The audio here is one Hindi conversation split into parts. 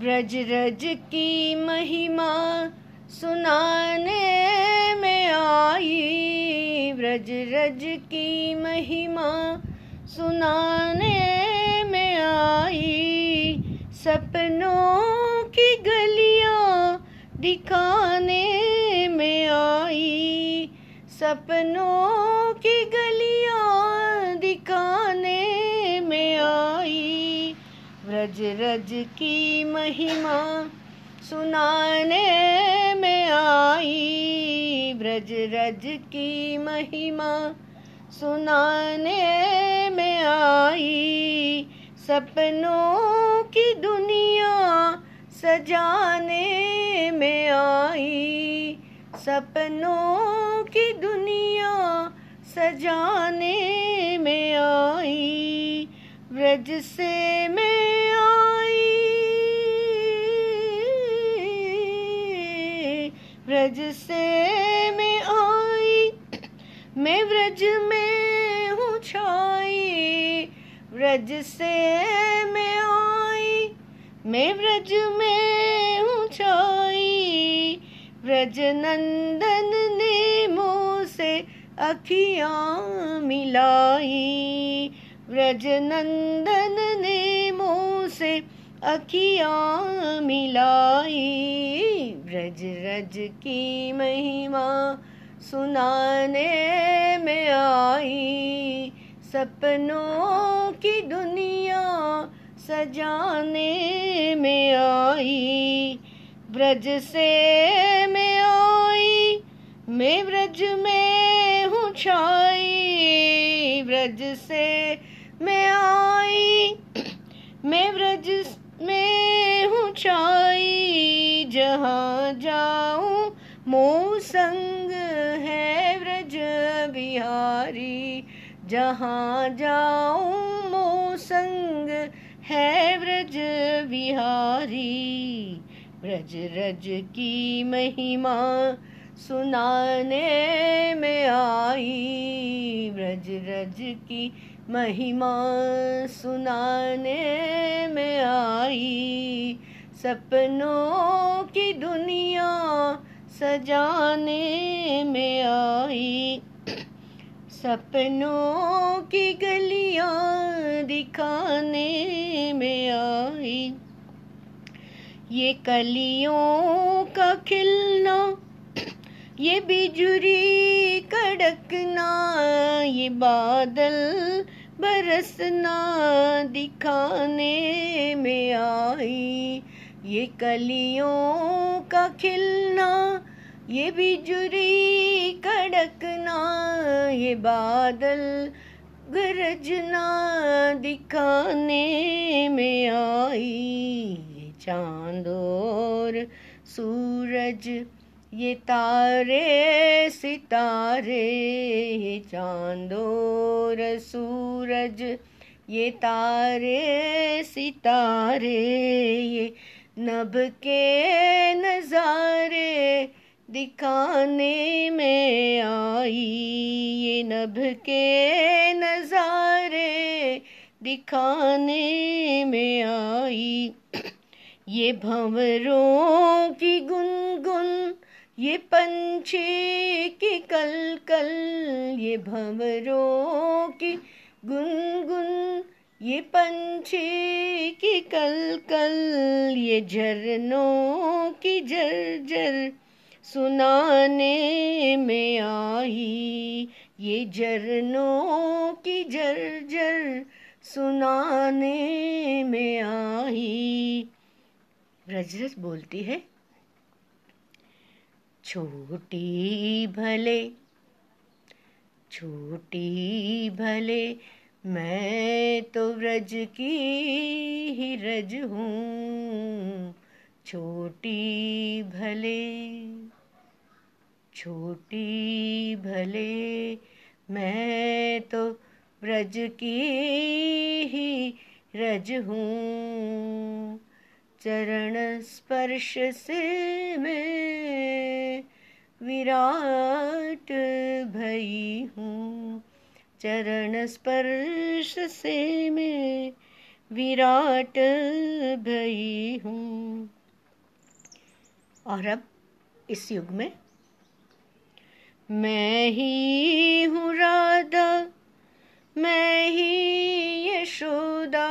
ब्रज रज की महिमा सुनाने में आई। ब्रज रज की महिमा सुनाने में आई। सपनों की गलियाँ दिखाने में आई। सपनों की गलियाँ दिखाने में आई। ब्रज रज की महिमा सुनाने में आई। ब्रज रज की महिमा सुनाने में आई। सपनों की दुनिया सजाने में आई। सपनों की दुनिया सजाने में आई। ब्रज से मैं से मैं आई, मैं व्रज में हूँ छाई। व्रज से मैं आई, मैं व्रज में हूँ छाई। ब्रज नंदन ने मुँह से अखियाँ मिलाई। ब्रज नंदन ने मुँह से अखियाँ मिलाई। ब्रज रज की महिमा सुनाने में आई। सपनों की दुनिया सजाने में आई। ब्रज से मैं आई, मैं ब्रज में हूँ छाई। ब्रज से मैं आई, मैं ब्रज में छाई जहाँ जाऊँ मोह संग है ब्रज बिहारी। जहाँ जाऊँ मोह संग है ब्रज बिहारी। ब्रज रज की महिमा सुनाने में आई। ब्रज रज की महिमा सुनाने में आई। सपनों की दुनिया सजाने में आई। सपनों की गलियाँ दिखाने में आई। ये कलियों का खिलना, ये बिजुरी कड़कना, ये बादल बरसना दिखाने में आई। ये कलियों का खिलना, ये बिजुरी कड़कना, ये बादल गरजना दिखाने में आई। ये चाँद और सूरज ये तारे, सितारे, ये चाँद और सूरज, ये तारे, सितारे, ये नभ के नजारे दिखाने में आई, ये नभ के नजारे दिखाने में आई। ये भंवरों की गुनगुन ये पंछी की कल कल ये भंवरों की गुनगुन, ये पंछी की कल कल ये झरनों की जर सुनाने में आई, ये झरनों की जर सुनाने में आई। रजरस बोलती है छोटी भले छोटी भले, मैं तो व्रज की ही रज हूँ। छोटी भले छोटी भले, मैं तो व्रज की ही रज हूँ। चरण स्पर्श से मैं विराट भई हूँ। चरण स्पर्श से मैं विराट भई हूँ। और अब इस युग में मैं ही हूँ राधा, मैं ही यशोदा।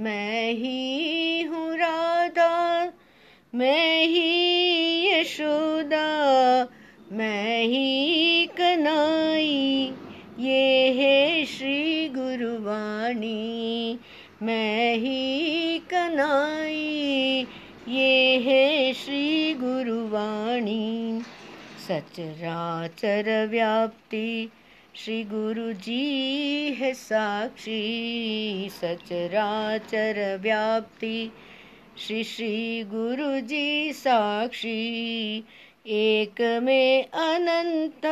मैं ही हूँ राधा, मैं ही यशोदा, मैं ही कनाई ये है श्री गुरुवाणी, मैं ही कनाई ये है श्री गुरुवाणी। सचराचर व्याप्ति श्री गुरु जी है साक्षी, सचराचर व्याप्ति। श्री श्री गुरु जी साक्षी, एक में अनंत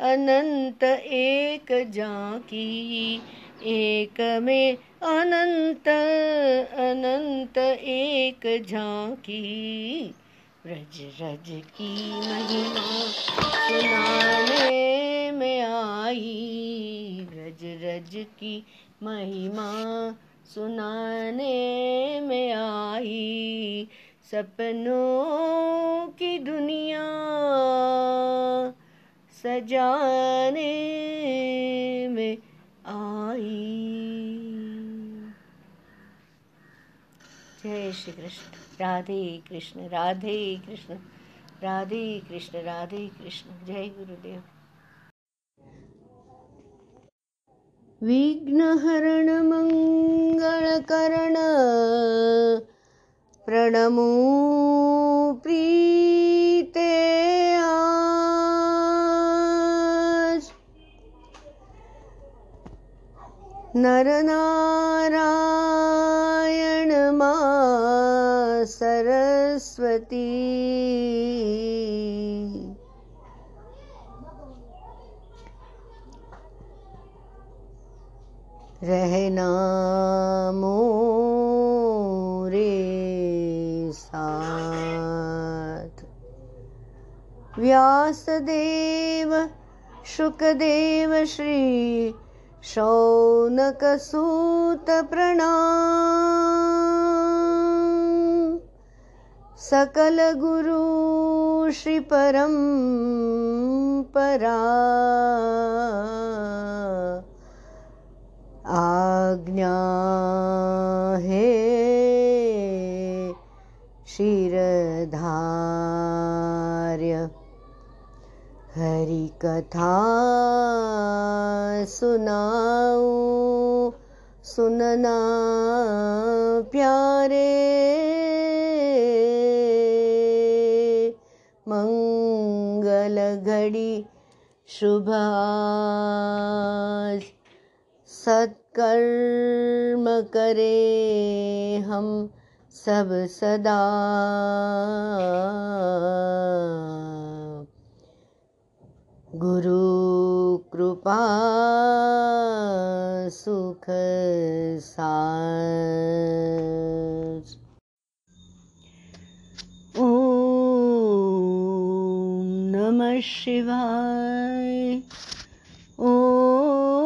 अनंत एक जाकी एक में अनंत अनंत एक झांकी। रज रज की महिमा सुनाने रज रज की महिमा सुनाने में आई। सपनों की दुनिया सजाने में आई। जय श्री कृष्ण राधे कृष्ण राधे कृष्ण राधे कृष्ण राधे कृष्ण। जय गुरुदेव। विघ्नहरण मङ्गलकरण प्रणमो प्रीते आज नरनारायण मा सरस्वती र मो रे साथ व्यासदेव शुकदेव श्री शौनकसूतप्रणा सकलगुरु श्रीपरं परा। आज्ञा है। शिरधार्य हरि कथा सुनाओ सुनना प्यारे। मंगल घड़ी शुभ आज सत्कर्म करे हम सब सदा। गुरु कृपा सुख सार। ॐ नमः शिवाय। नमः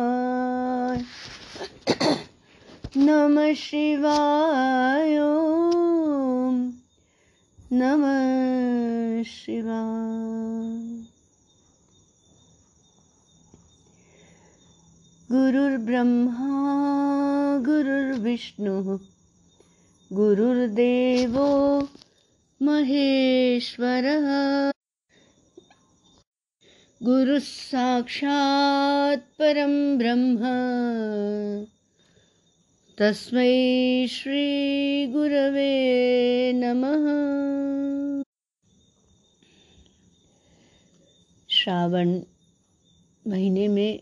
नमः शिवाय नमः शिवाय। गुरुर्ब्रह्मा गुरुर्विष्णुः गुरुर्देवो महेश्वरः। गुरुः साक्षात् परं ब्रह्म। तस्मै श्रीगुरवे नमः। श्रावण महीने में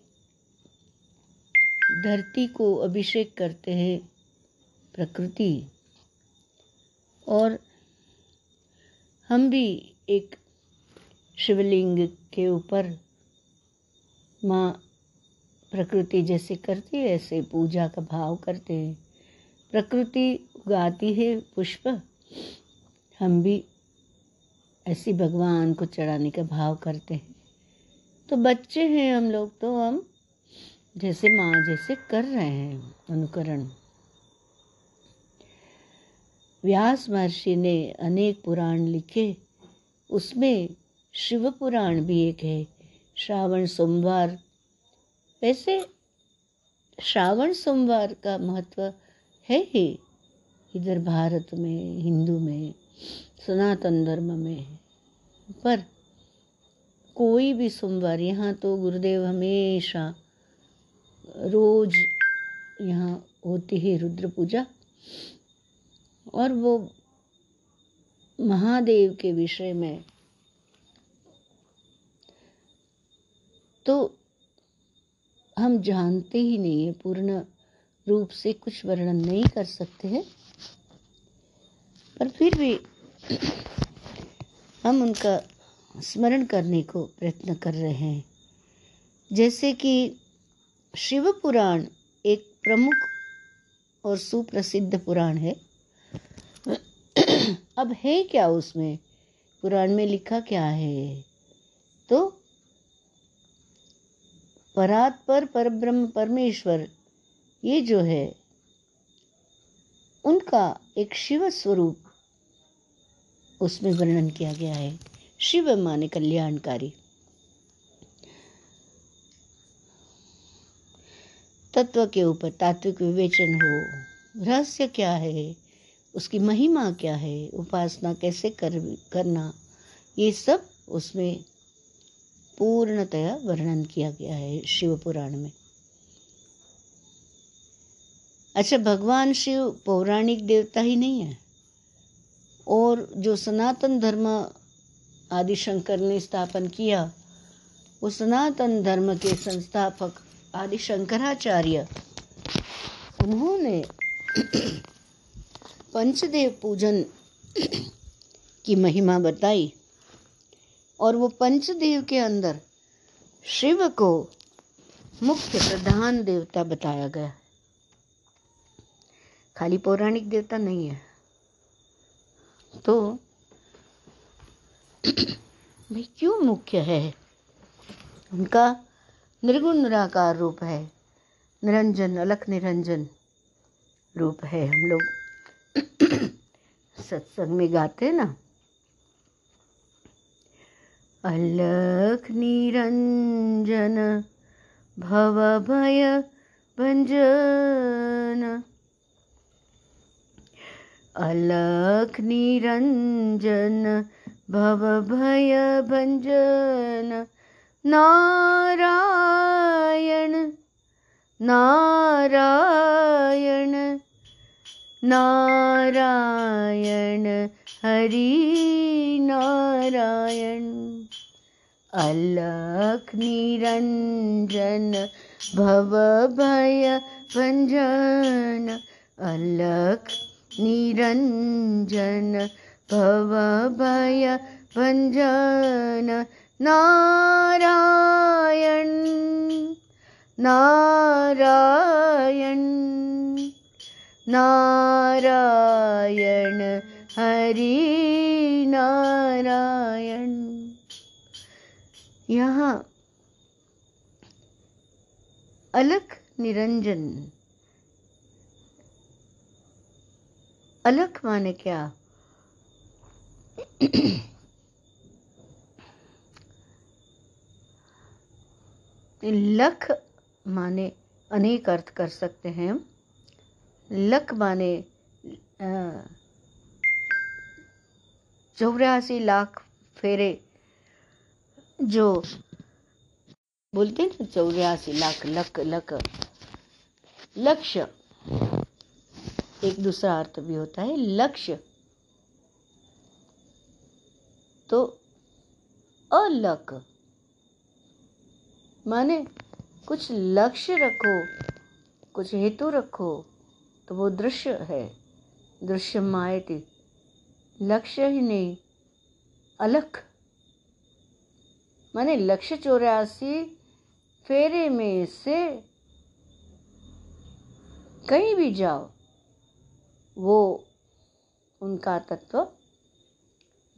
धरती को अभिषेक करते हैं प्रकृति। और हम भी एक शिवलिंग के ऊपर माँ प्रकृति जैसे करती है, ऐसे पूजा का भाव करते हैं। प्रकृति उगाती है पुष्प, हम भी ऐसी भगवान को चढ़ाने का भाव करते हैं। तो बच्चे हैं हम लोग तो हम जैसे माँ जैसे कर रहे हैं अनुकरण। व्यास महर्षि ने अनेक पुराण लिखे, उसमें शिव पुराण भी एक है। श्रावण सोमवार वैसे श्रावण सोमवार का महत्व है ही। इधर भारत में, हिंदू में, सनातन धर्म में पर कोई भी सोमवार, यहाँ तो गुरुदेव हमेशा रोज यहाँ होती है रुद्र पूजा। और वो महादेव के विषय में। तो हम जानते ही नहीं है, पूर्ण रूप से कुछ वर्णन नहीं कर सकते हैं। पर फिर भी हम उनका स्मरण करने को प्रयत्न कर रहे हैं। जैसे कि शिव पुराण एक प्रमुख और सुप्रसिद्ध पुराण है। अब है क्या उसमें? पुराण में लिखा क्या है? तो परात पर परब्रह्म परमेश्वर, ये जो है, उनका एक शिव स्वरूप, उसमें वर्णन किया गया है। शिव माने कल्याणकारी। तत्व के ऊपर तात्विक विवेचन हो, रहस्य क्या है, उसकी महिमा क्या है, उपासना कैसे कर, करना, ये सब उसमें पूर्णतया वर्णन किया गया है शिव पुराण में। अच्छा भगवान शिव पौराणिक देवता ही नहीं है? और जो सनातन धर्म आदि शंकर ने स्थापन किया, वो सनातन धर्म के संस्थापक आदि शंकराचार्य, उन्होंने पंचदेव पूजन की महिमा बताई। और वो पंचदेव के अंदर शिव को मुख्य प्रधान देवता बताया गया खाली पौराणिक देवता नहीं है। तो भाई क्यों मुख्य है? उनका निर्गुण निराकार रूप है। निरंजन, अलख निरंजन रूप है हम लोग। सत्संग में गाते हैं ना अलख निरंजन, भव भय भंजन अलख निरंजन, भव भय भंजन नारायण नारायण नारायण, हरि नारायण। अलख भय भंजन। अलख निरंजन भव भय भंजन। नारायण नारायण नारायण हरि नारायण। यहाँ अलख निरंजन। अलख माने क्या? लख माने अनेक अर्थ कर सकते हैं लख माने चौरासी लाख फेरे जो बोलते ना, चौरासी लाख लक लक लक्ष्य एक दूसरा अर्थ भी होता है लक्ष्य तो अलक माने कुछ लक्ष्य रखो, कुछ हेतु रखो तो वो दृश्य है। दृश्य मायती लक्ष्य ही नहीं, अलख। माने लक्ष्य चौरासी फेरे में से कहीं भी जाओ, वो उनका तत्व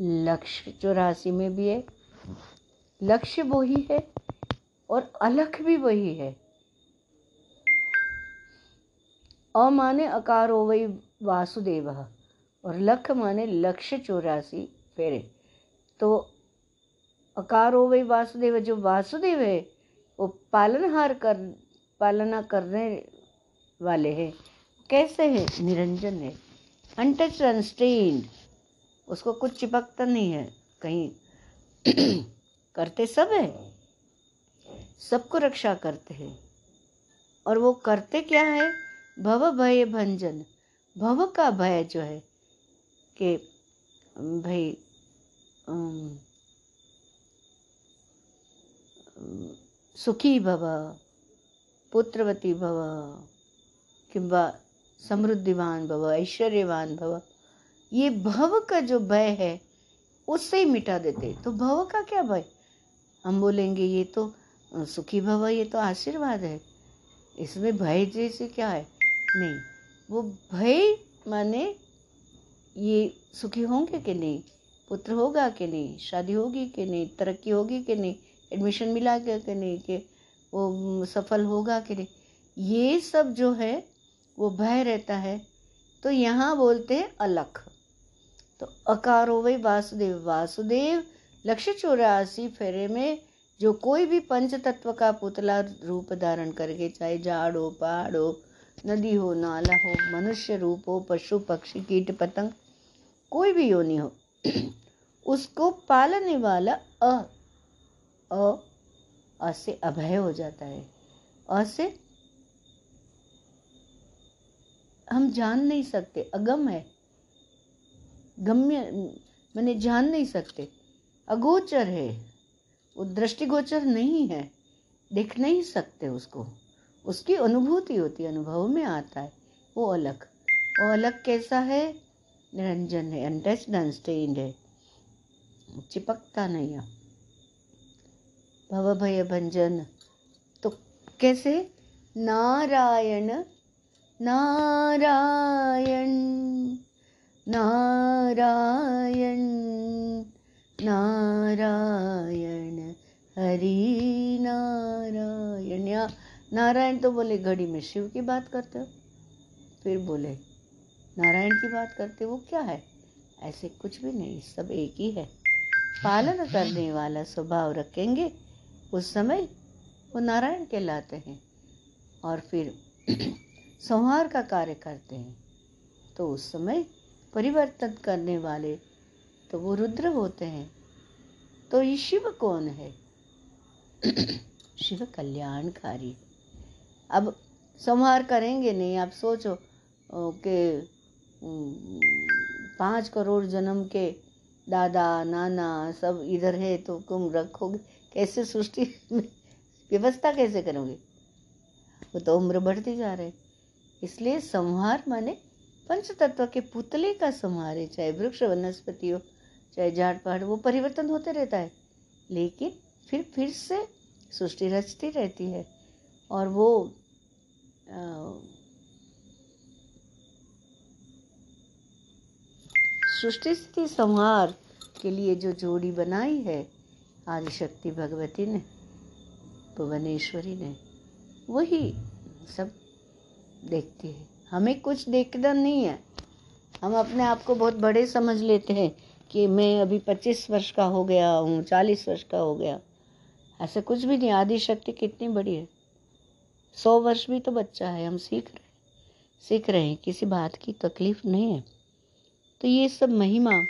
लक्ष्य चौरासी में भी है। लक्ष्य वही है और अलख भी वही है। अमाने माने अकारो वही वासुदेव और लख माने लक्ष्य चौरासी फेरे। तो अकारो वही वासुदेव, जो वासुदेव है, वो पालनहार कर, पालना करने वाले हैं। कैसे है? निरंजन है। अनटच अनस्टेन्ड उसको कुछ चिपकता नहीं है। कहीं करते सब है। सबको रक्षा करते हैं। और वो करते क्या है? भव भय भंजन। भव का भय जो है कि भाई सुखी भव, पुत्रवती भव, किंवा समृद्धिवान भव, ऐश्वर्यवान भव, ये भव का जो भय है, उससे ही मिटा देते तो भव का क्या भय? हम बोलेंगे, ये तो सुखी भव, ये तो आशीर्वाद है। इसमें भय जैसे क्या है? नहीं, वो भय माने ये सुखी होंगे कि नहीं? पुत्र होगा कि नहीं? शादी होगी कि नहीं? तरक्की होगी कि नहीं? एडमिशन मिला के कि नहीं, कि वो सफल होगा कि नहीं? ये सब जो है, वो भय रहता है। तो यहाँ बोलते हैं अलख। तो अकारो वही वासुदेव। वासुदेव लक्ष्य चौरासी फेरे में जो कोई भी पंच तत्व का पुतला रूप धारण करके, चाहे झाड़ हो, पहाड़ हो, नदी हो, नाला हो, मनुष्य रूप हो, पशु, पक्षी, कीट, पतंग, कोई भी योनि हो, उसको पालने वाला अ अ से अभय हो जाता है। अ से हम जान नहीं सकते, अगम है। गम्य, मैंने जान नहीं सकते। अगोचर है। वो दृष्टिगोचर नहीं है। देख नहीं सकते उसको। उसकी अनुभूति होती है, अनुभव में आता है। वो अलग। वो अलग कैसा है? निरंजन है। अनटच्ड अनस्टेन्ड है। चिपकता नहीं है। भव भय भंजन तो कैसे? नारायण नारायण नारायण नारायण, हरि नारायण। या नारायण तो बोले, घड़ी में शिव की बात करते हो? फिर बोले, नारायण की बात करते वो क्या है? ऐसे कुछ भी नहीं, सब एक ही है। पालन करने वाला स्वभाव रखेंगे उस समय वो नारायण कहलाते हैं और फिर संहार का कार्य करते हैं। तो उस समय परिवर्तन करने वाले तो वो रुद्र होते हैं। तो ये शिव कौन है? शिव कल्याणकारी अब संहार करेंगे नहीं, आप सोचो कि पाँच करोड़ जन्म के दादा, नाना सब इधर है तो तुम रखोगे। कैसे सृष्टि व्यवस्था कैसे करोगे? वो तो उम्र बढ़ती जा रहे इसलिए संहार माने पंच तत्व के पुतले का संहार है चाहे वृक्ष, वनस्पति हो, चाहे झाड़ पहाड़, वो परिवर्तन होते रहता है। लेकिन फिर फिर से सृष्टि रचती रहती है और वो सृष्टि स्थिति संहार के लिए जो जोड़ी बनाई है आदिशक्ति भगवती ने, भुवनेश्वरी ने, वही सब देखती है। हमें कुछ देखना नहीं है। हम अपने आप को बहुत बड़े समझ लेते हैं कि मैं अभी पच्चीस वर्ष का हो गया हूँ, चालीस वर्ष का हो गया। ऐसा कुछ भी नहीं आदि शक्ति कितनी बड़ी है। सौ वर्ष भी तो बच्चा है, हम सीख रहे हैं। सीख रहे हैं, किसी बात की तकलीफ़ नहीं है। तो ये सब महिमा,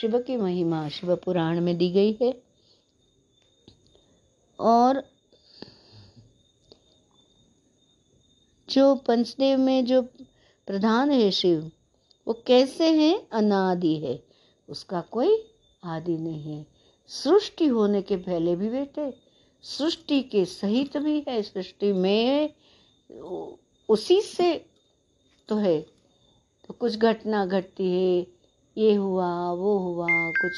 शिव की महिमा, शिव पुराण में दी गई है। और जो पंचदेव में जो प्रधान है शिव, वो कैसे हैं? अनादि है। उसका कोई आदि नहीं है। सृष्टि होने के पहले भी बेटे, सृष्टि के सहित भी है। सृष्टि में उसी से तो है। तो कुछ घटना घटती है, ये हुआ, वो हुआ, कुछ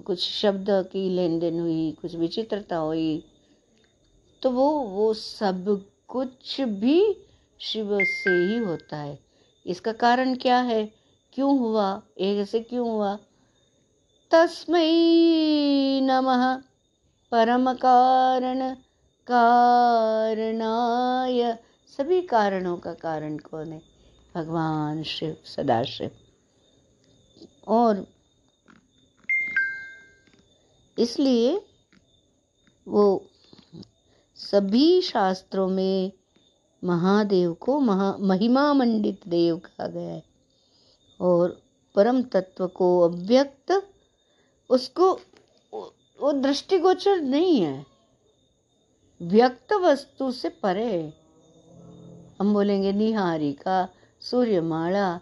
कुछ शब्द की लेन देन हुई, कुछ विचित्रता हुई तो वो वो सब कुछ भी शिव से ही होता है। इसका कारण क्या है? क्यों हुआ? ऐसे क्यों हुआ? तस्मै नमः। परम कारण, कारणाय। सभी कारणों का कारण कौन है? भगवान शिव, सदाशिव। और इसलिए वो सभी शास्त्रों में महादेव को महा महिमा मंडित देव कहा गया है और परम तत्व को अव्यक्त, उसको वो दृष्टिगोचर नहीं है। व्यक्त वस्तु से परे हम बोलेंगे निहारिका, सूर्यमाला,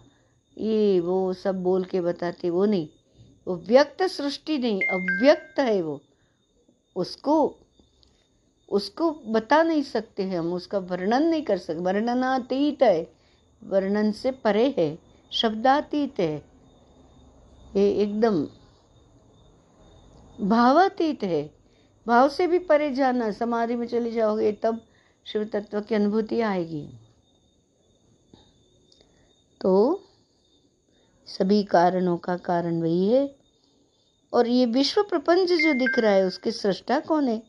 ये वो सब बोल के बताते, वो नहीं। वो व्यक्त सृष्टि नहीं, अव्यक्त है वो। उसको उसको बता नहीं सकते हैं हम, उसका वर्णन नहीं कर सकते। वर्णनातीत है, वर्णन से परे है, शब्दातीत है। ये एकदम भावातीत है। भाव से भी परे जाना, समाधि में चले जाओगे तब शिव तत्व की अनुभूति आएगी। तो सभी कारणों का कारण वही है और ये विश्व प्रपंच जो दिख रहा है, उसके सृष्टा कौन है?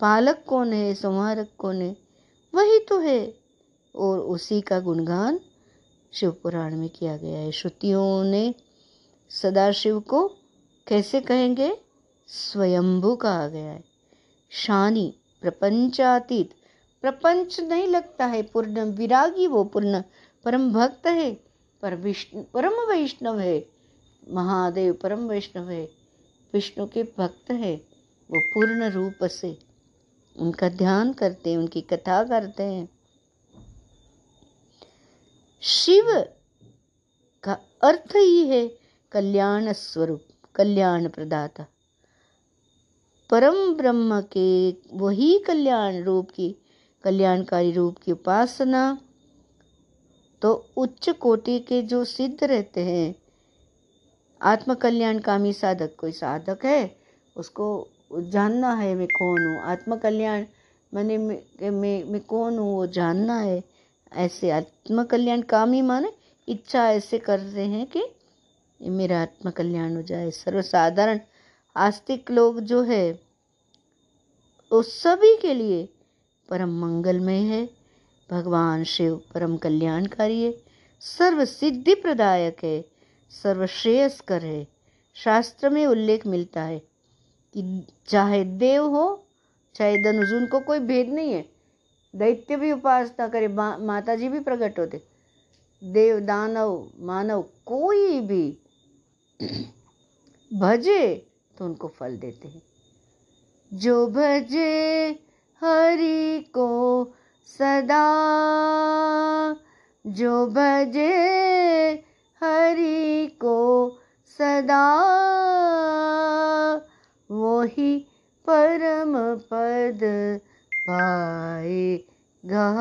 पालक कौन है? संहारक कौन है? वही तो है। और उसी का गुणगान शिव पुराण में किया गया है। श्रुतियों ने सदाशिव को कैसे कहेंगे? स्वयंभू कहा गया है। शानी, प्रपंचातीत। प्रपंच नहीं लगता है, पूर्ण विरागी वो, पूर्ण परम भक्त है। पर विष्णु, परम वैष्णव है। महादेव परम वैष्णव है। विष्णु के भक्त है। वो पूर्ण रूप से उनका ध्यान करते हैं, उनकी कथा करते हैं। शिव का अर्थ ही है कल्याण स्वरूप, कल्याण प्रदाता। परम ब्रह्म के वही कल्याण रूप की, कल्याणकारी रूप की उपासना तो उच्च कोटि के जो सिद्ध रहते हैं आत्मकल्याणकामी साधक कोई साधक है? उसको जानना है मैं कौन हूँ? आत्मकल्याण मैंने मैं मैं, कौन हूँ वो जानना है? ऐसे आत्मकल्याण कामी माने इच्छा ऐसे कर रहे हैं कि मेरा आत्मकल्याण हो जाए। सर्वसाधारण आस्तिक लोग जो है उस सभी के लिए परम मंगलमय है। भगवान शिव परम कल्याणकारी है। सर्व सिद्धि प्रदायक है। सर्वश्रेयस्कर है। शास्त्र में उल्लेख मिलता है कि चाहे देव हो, चाहे धनुष, उनको कोई भेद नहीं है। दैत्य भी उपासना करे माता जी भी प्रकट होते। देव, दानव, मानव कोई भी भजे तो उनको फल देते हैं। जो भजे हरि को सदा, जो भजे हरि को सदा। वही परम पद पाएगा।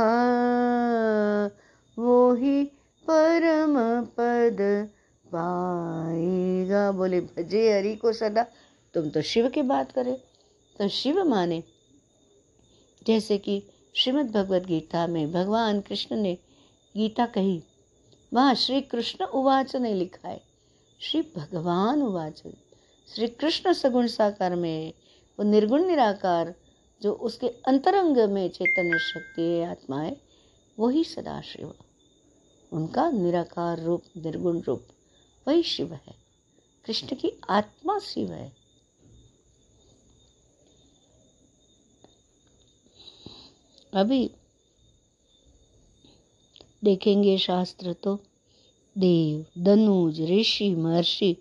वही परम पद पाएगा। बोले, भजे हरि को सदा। तुम तो शिव की बात करे। तो शिव माने, जैसे कि श्रीमद् भगवद गीता में भगवान कृष्ण ने गीता कही वहाँ श्री कृष्ण उवाच ने लिखा है। श्री भगवान उवाच। श्री कृष्ण सगुण साकार में, वो निर्गुण निराकार, जो उसके अंतरंग में चैतन्य शक्ति है, आत्मा है, वही सदाशिव। उनका निराकार रूप, निर्गुण रूप, वही शिव है। कृष्ण की आत्मा शिव है। अभी देखेंगे शास्त्र तो। देव, धनुज, ऋषि, महर्षि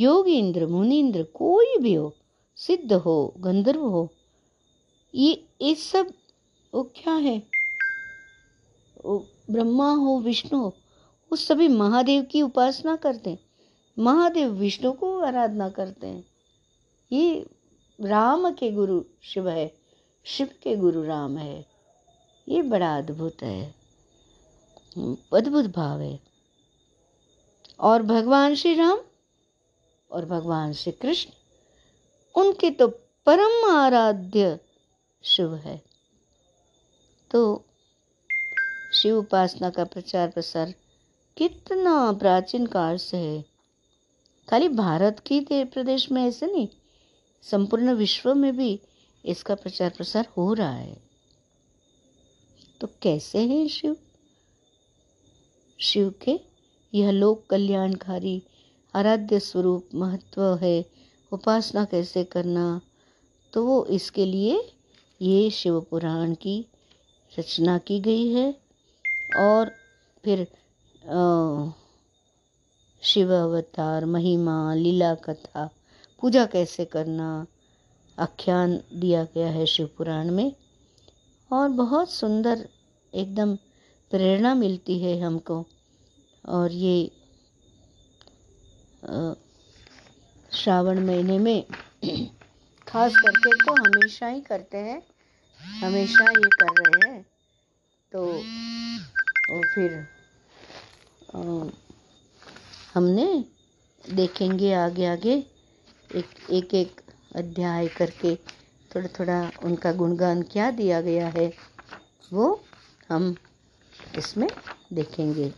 योगींद्र मुनीन्द्र कोई भी हो, सिद्ध हो, गंधर्व हो, ये ये सब, वो क्या है? वो ब्रह्मा हो, विष्णु हो, वो सभी महादेव की उपासना करते हैं। महादेव विष्णु को आराधना करते हैं। ये राम के गुरु शिव है, शिव के गुरु राम है। ये बड़ा अद्भुत है। अद्भुत भाव है। और भगवान श्री राम और भगवान श्री कृष्ण, उनके तो परम आराध्य शिव है। तो शिव उपासना का प्रचार प्रसार कितना प्राचीन काल से है। खाली भारत की प्रदेश में ऐसे नहीं, संपूर्ण विश्व में भी इसका प्रचार प्रसार हो रहा है। तो कैसे है शिव? शिव के। यह लोक कल्याणकारी आराध्य स्वरूप महत्व है। उपासना कैसे करना? तो वो इसके लिए ये शिव पुराण की रचना की गई है। और फिर शिव अवतार, महिमा, लीला कथा, पूजा कैसे करना? आख्यान दिया गया है शिव पुराण में। और बहुत सुंदर, एकदम प्रेरणा मिलती है हमको। और ये श्रावण महीने में खास करके तो हमेशा ही करते हैं हमेशा ये कर रहे हैं। तो और फिर आ, हमने देखेंगे आगे आगे एक एक एक अध्याय करके थोड़ा थोड़ा उनका गुणगान क्या दिया गया है वो हम इसमें देखेंगे।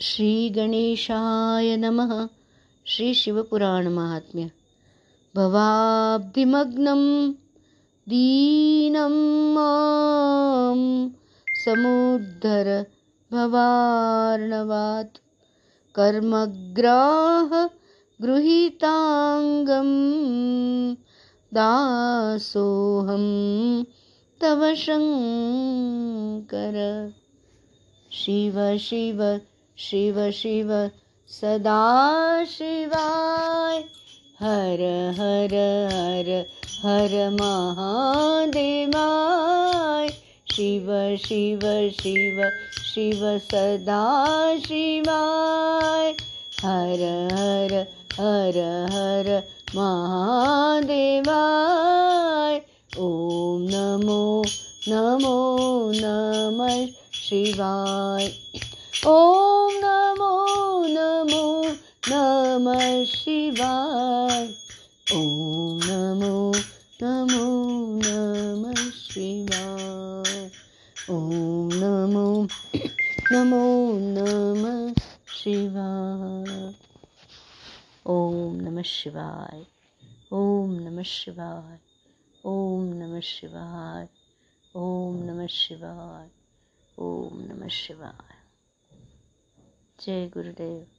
श्री गणेशाय नमः, श्री शिवपुराण महात्म्य। भवाब्धिमग्नं दीनं माँ समुद्धर भवार्णवात्। कर्मग्राह गृहीताङ्गं दासोऽहं तव शङ्कर। शिव शिव शिव शिव, सदा शिवाय। हर हर हर हर महादेवाय। शिव शिव शिव शिव, सदा शिवाय। हर हर हर हर महादेवाय। ॐ नमो नमो नमः शिवाय। ॐ नमो नमो नमः शिवाय। ॐ नमो नमो नमः शिवाय। ॐ नमो नमो नमः शिवाय। ॐ नमः शिवाय, ॐ नमः शिवाय। ॐ नमः शिवाय ओम नमः शिवाय ओम नमः शिवाय। जय गुरुदेव।